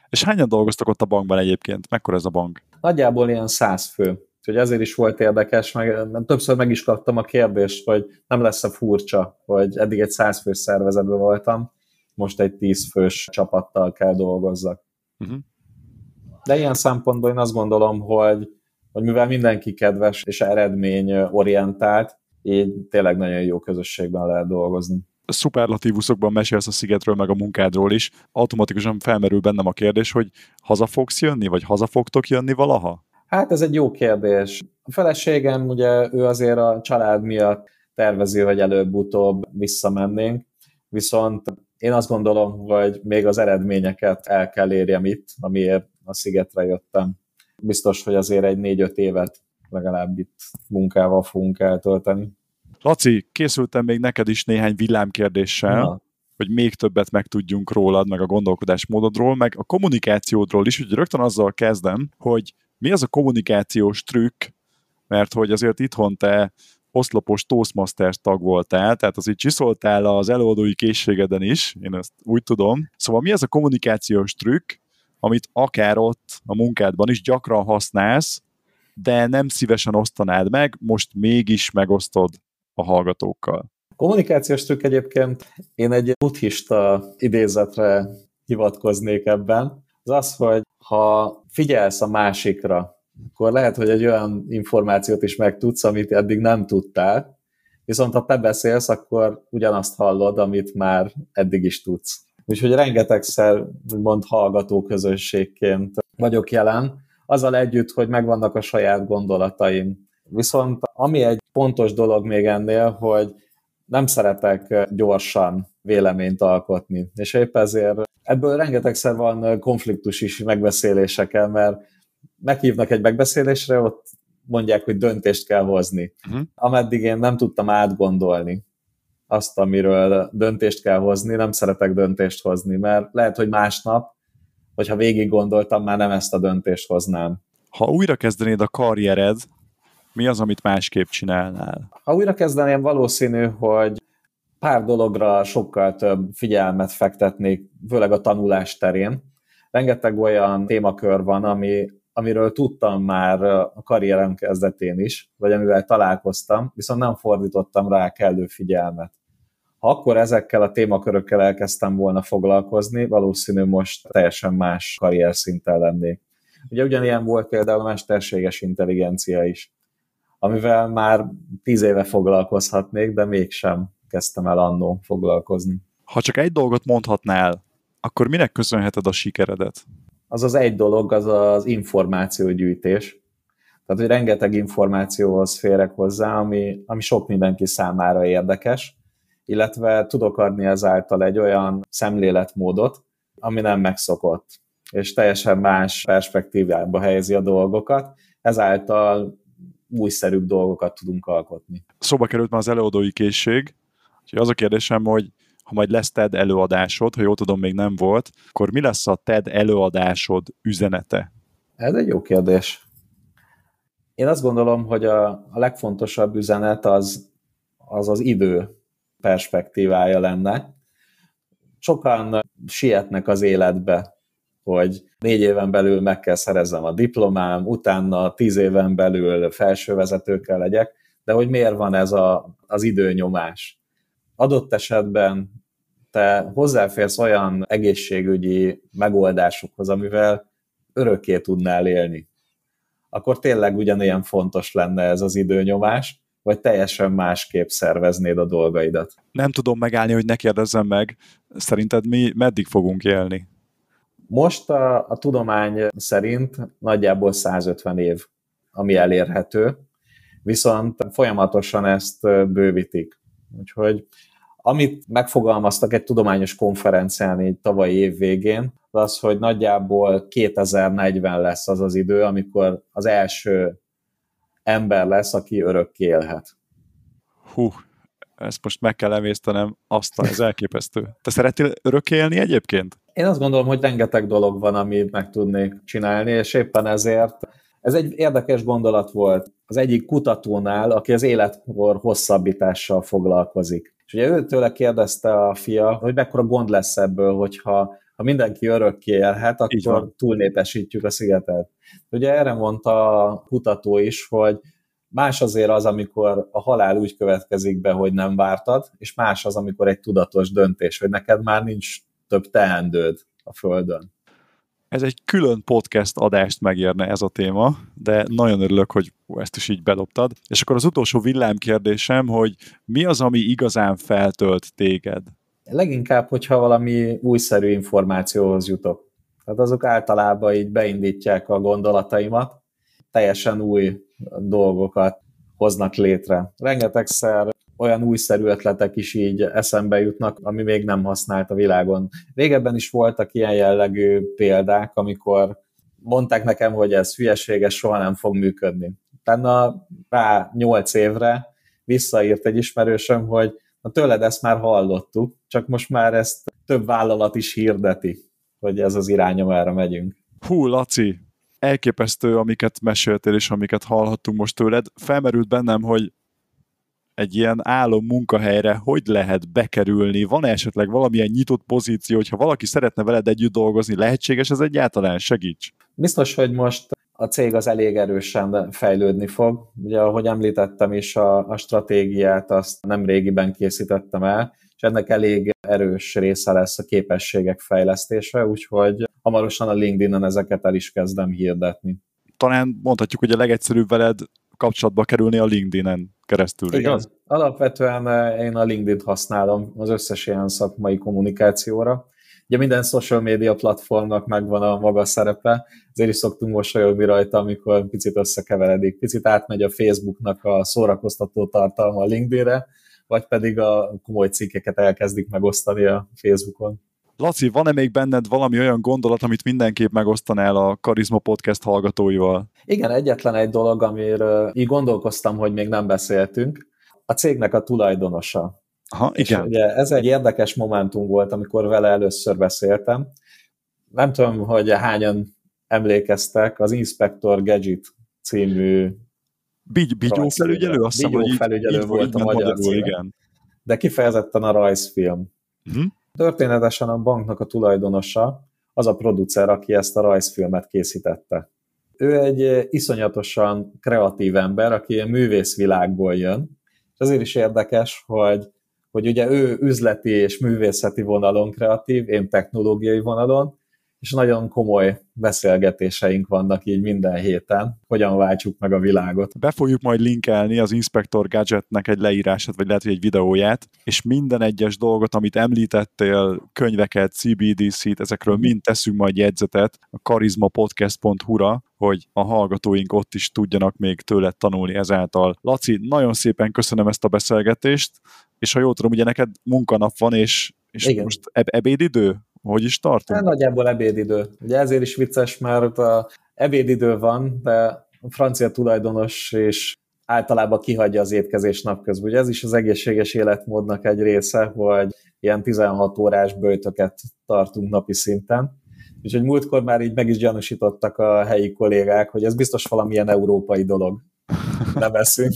És hányan dolgoztak ott a bankban egyébként? Mekkora ez a bank? Nagyjából ilyen száz fő. Úgyhogy ezért is volt érdekes, meg többször meg is kaptam a kérdést, hogy nem lesz-e furcsa, hogy eddig egy százfős szervezetben voltam, most egy tízfős csapattal kell dolgozzak. Uh-huh. De ilyen szempontból én azt gondolom, hogy, hogy mivel mindenki kedves és eredményorientált, így tényleg nagyon jó közösségben lehet dolgozni szuperlatívuszokban mesélsz a szigetről, meg a munkádról is, automatikusan felmerül bennem a kérdés, hogy haza fogsz jönni, vagy haza fogtok jönni valaha? Hát ez egy jó kérdés. A feleségem ugye ő azért a család miatt tervezi, hogy előbb-utóbb visszamennénk, viszont én azt gondolom, hogy még az eredményeket el kell érjem itt, amiért a szigetre jöttem. Biztos, hogy azért egy négy-öt évet legalább itt munkával fogunk eltölteni. Laci, készültem még neked is néhány villámkérdéssel, Na. hogy még többet megtudjunk rólad, meg a gondolkodásmódodról, meg a kommunikációdról is, úgyhogy rögtön azzal kezdem, hogy mi az a kommunikációs trükk, mert hogy azért itthon te oszlopos Toastmasters tag voltál, tehát az így csiszoltál az előadói készségeden is, én ezt úgy tudom. Szóval mi az a kommunikációs trükk, amit akár ott a munkádban is gyakran használsz, de nem szívesen osztanád meg, most mégis megosztod a hallgatókkal. Kommunikációs trükk egyébként én egy buddhista idézetre hivatkoznék ebben, az az, hogy ha figyelsz a másikra, akkor lehet, hogy egy olyan információt is megtudsz, amit eddig nem tudtál, viszont ha te beszélsz, akkor ugyanazt hallod, amit már eddig is tudsz. Úgyhogy rengetegszer, mond hallgató közösségként vagyok jelen, azzal együtt, hogy megvannak a saját gondolataim. Viszont ami egy pontos dolog még ennél, hogy nem szeretek gyorsan véleményt alkotni, és épp ezért ebből rengetegszer van konfliktus is megbeszéléseken, mert meghívnak egy megbeszélésre, ott mondják, hogy döntést kell hozni. Uh-huh. Ameddig én nem tudtam átgondolni azt, amiről döntést kell hozni, nem szeretek döntést hozni, mert lehet, hogy másnap, hogyha végig gondoltam, már nem ezt a döntést hoznám. Ha újra kezdenéd a karriered, mi az, amit másképp csinálnál? Ha újra kezdeném, valószínű, hogy pár dologra sokkal több figyelmet fektetnék, főleg a tanulás terén. Rengeteg olyan témakör van, ami, amiről tudtam már a karrierem kezdetén is, vagy amivel találkoztam, viszont nem fordítottam rá kellő figyelmet. Ha akkor ezekkel a témakörökkel elkezdtem volna foglalkozni, valószínű most teljesen más karrier szinten lennék. Ugye ugyanilyen volt például a mesterséges intelligencia is, amivel már tíz éve foglalkozhatnék, de mégsem kezdtem el annó foglalkozni. Ha csak egy dolgot mondhatnál, akkor minek köszönheted a sikeredet? Az az egy dolog, az az információgyűjtés. Tehát, hogy rengeteg információhoz férek hozzá, ami, ami sok mindenki számára érdekes, illetve tudok adni ezáltal egy olyan szemléletmódot, ami nem megszokott, és teljesen más perspektívába helyezi a dolgokat, ezáltal újszerűbb dolgokat tudunk alkotni. Szóba került már az előadói készség, úgyhogy az a kérdésem, hogy ha majd lesz TED előadásod, ha jól tudom, még nem volt, akkor mi lesz a TED előadásod üzenete? Ez egy jó kérdés. Én azt gondolom, hogy a, a legfontosabb üzenet az, az az idő perspektívája lenne. Sokan sietnek az életbe, hogy négy éven belül meg kell szerezzem a diplomám, utána tíz éven belül felsővezetőkkel legyek, de hogy miért van ez a, az időnyomás? Adott esetben te hozzáférsz olyan egészségügyi megoldásokhoz, amivel örökké tudnál élni, akkor tényleg ugyanilyen fontos lenne ez az időnyomás, vagy teljesen másképp szerveznéd a dolgaidat? Nem tudom megállni, hogy ne kérdezzem meg. Szerinted mi meddig fogunk élni? Most a, a tudomány szerint nagyjából 150 év, ami elérhető, viszont folyamatosan ezt bővítik. Úgyhogy amit megfogalmaztak egy tudományos konferencián így tavalyi év végén, az, hogy nagyjából 2040 lesz az az idő, amikor az első ember lesz, aki örökké élhet. Hú, ezt most meg kell emésztenem, azt ez elképesztő. Te szeretnél örökké élni egyébként? Én azt gondolom, hogy rengeteg dolog van, amit meg tudnék csinálni, és éppen ezért ez egy érdekes gondolat volt az egyik kutatónál, aki az életkor hosszabbítással foglalkozik. És ugye őtőle kérdezte a fia, hogy mekkora gond lesz ebből, hogyha ha mindenki örökké élhet, akkor túlnépesítjük a szigetet. Ugye erre mondta a kutató is, hogy más azért az, amikor a halál úgy következik be, hogy nem vártad, és más az, amikor egy tudatos döntés, hogy neked már nincs több teendőd a Földön. Ez egy külön podcast adást megérne ez a téma, de nagyon örülök, hogy ezt is így bedobtad. És akkor az utolsó villámkérdésem, hogy mi az, ami igazán feltölt téged? Leginkább, hogyha valami újszerű információhoz jutok. Tehát azok általában így beindítják a gondolataimat, teljesen új dolgokat hoznak létre. Rengetegszer olyan újszerű ötletek is így eszembe jutnak, ami még nem használt a világon. Régebben is voltak ilyen jellegű példák, amikor mondták nekem, hogy ez hülyeséges, soha nem fog működni. Utána rá nyolc évre visszaírt egy ismerősöm, hogy na tőled ezt már hallottuk, csak most már ezt több vállalat is hirdeti, hogy ez az irány, amerre megyünk. Hú, Laci, elképesztő, amiket meséltél és amiket hallhattunk most tőled. Felmerült bennem, hogy egy ilyen álom munkahelyre hogy lehet bekerülni? Van -e esetleg valamilyen nyitott pozíció, hogyha valaki szeretne veled együtt dolgozni, lehetséges ez egyáltalán? Segíts! Biztos, hogy most a cég az elég erősen fejlődni fog. Ugye, ahogy említettem is, a, a stratégiát azt nem régiben készítettem el, és ennek elég erős része lesz a képességek fejlesztése, úgyhogy hamarosan a LinkedIn-en ezeket el is kezdem hirdetni. Talán mondhatjuk, hogy a legegyszerűbb veled kapcsolatba kerülni a LinkedIn-en keresztül. Igen. Igaz? Alapvetően eh, én a LinkedIn-t használom az összes ilyen szakmai kommunikációra. Ugye minden social media platformnak megvan a maga szerepe, ezért is szoktunk mosolyogni rajta, amikor picit összekeveredik, picit átmegy a Facebooknak a szórakoztató tartalma a LinkedInre, vagy pedig a komoly cikkeket elkezdik megosztani a Facebookon. Laci, van-e még benned valami olyan gondolat, amit mindenképp megosztanál a Karizma Podcast hallgatóival? Igen, egyetlen egy dolog, amiről így gondolkoztam, hogy még nem beszéltünk. A cégnek a tulajdonosa. Aha, igen. És ugye ez egy érdekes momentum volt, amikor vele először beszéltem. Nem tudom, hogy hányan emlékeztek, az Inspector Gadget című Bigy, Bigyó felügyelő? Azt hiszem, felügyelő így, volt így a magyar magyarul, igen. De kifejezetten a rajzfilm. Uh-huh. Történetesen a banknak a tulajdonosa az a producer, aki ezt a rajzfilmet készítette. Ő egy iszonyatosan kreatív ember, aki a művészvilágból jön, és azért is érdekes, hogy, hogy ugye ő üzleti és művészeti vonalon kreatív, én technológiai vonalon, és nagyon komoly beszélgetéseink vannak így minden héten, hogyan váltsuk meg a világot. Be fogjuk majd linkelni az Inspector Gadgetnek egy leírását, vagy lehet, hogy egy videóját, és minden egyes dolgot, amit említettél, könyveket, CBDC-t, ezekről mind teszünk majd jegyzetet a karizmapodcast.hu-ra, hogy a hallgatóink ott is tudjanak még tőle tanulni ezáltal. Laci, nagyon szépen köszönöm ezt a beszélgetést, és ha jól tudom, ugye neked munkanap van, és, és Igen. most eb- ebédidő? Hogy is tartunk? Hát nagyjából ebédidő. Ugye ezért is vicces, mert a ebédidő van, de a francia tulajdonos és általában kihagyja az étkezés napközben. Ugye ez is az egészséges életmódnak egy része, hogy ilyen 16 órás bőtöket tartunk napi szinten. Úgyhogy múltkor már így meg is gyanúsítottak a helyi kollégák, hogy ez biztos valamilyen európai dolog. Nem eszünk.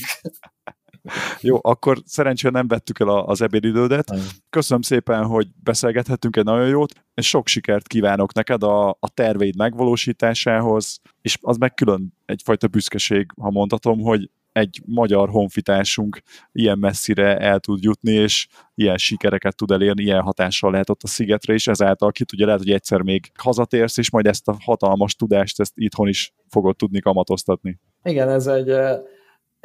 Jó, akkor szerencsére nem vettük el az ebédidődet. Köszönöm szépen, hogy beszélgethettünk egy nagyon jót, és sok sikert kívánok neked a, a terveid megvalósításához, és az meg külön egyfajta büszkeség, ha mondhatom, hogy egy magyar honfitársunk ilyen messzire el tud jutni, és ilyen sikereket tud elérni, ilyen hatással lehet ott a szigetre, és ezáltal ki tudja, lehet, hogy egyszer még hazatérsz, és majd ezt a hatalmas tudást, ezt itthon is fogod tudni kamatoztatni. Igen, ez egy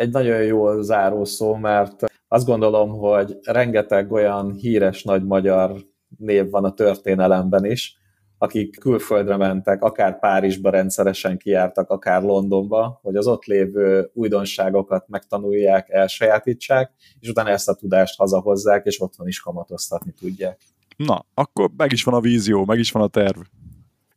egy nagyon jó zárószó, mert azt gondolom, hogy rengeteg olyan híres nagy magyar név van a történelemben is, akik külföldre mentek, akár Párizsba rendszeresen kijártak, akár Londonba, hogy az ott lévő újdonságokat megtanulják, elsajátítsák, és utána ezt a tudást hazahozzák, és otthon is kamatoztatni tudják. Na, akkor meg is van a vízió, meg is van a terv.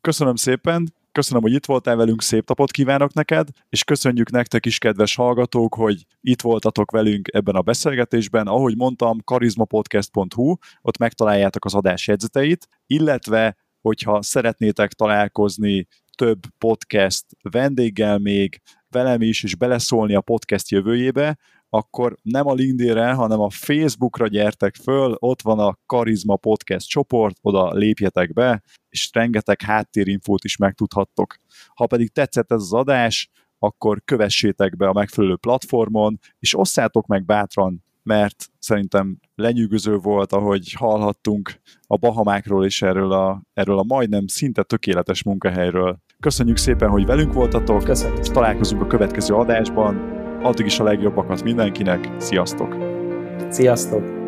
Köszönöm szépen, Köszönöm, hogy itt voltál velünk, szép napot kívánok neked, és köszönjük nektek is, kedves hallgatók, hogy itt voltatok velünk ebben a beszélgetésben. Ahogy mondtam, karizmapodcast.hu, ott megtaláljátok az adás jegyzeteit, illetve hogyha szeretnétek találkozni több podcast vendéggel még, velem is, és beleszólni a podcast jövőjébe, akkor nem a LinkedIn-re, hanem a Facebookra gyertek föl, ott van a Karizma Podcast csoport, oda lépjetek be, és rengeteg háttérinfót is megtudhattok. Ha pedig tetszett ez az adás, akkor kövessétek be a megfelelő platformon, és osszátok meg bátran, mert szerintem lenyűgöző volt, ahogy hallhattunk a Bahamákról és erről a, erről a majdnem szinte tökéletes munkahelyről. Köszönjük szépen, hogy velünk voltatok, Köszönjük. találkozunk a következő adásban, addig is a legjobbakat mindenkinek, sziasztok! Sziasztok!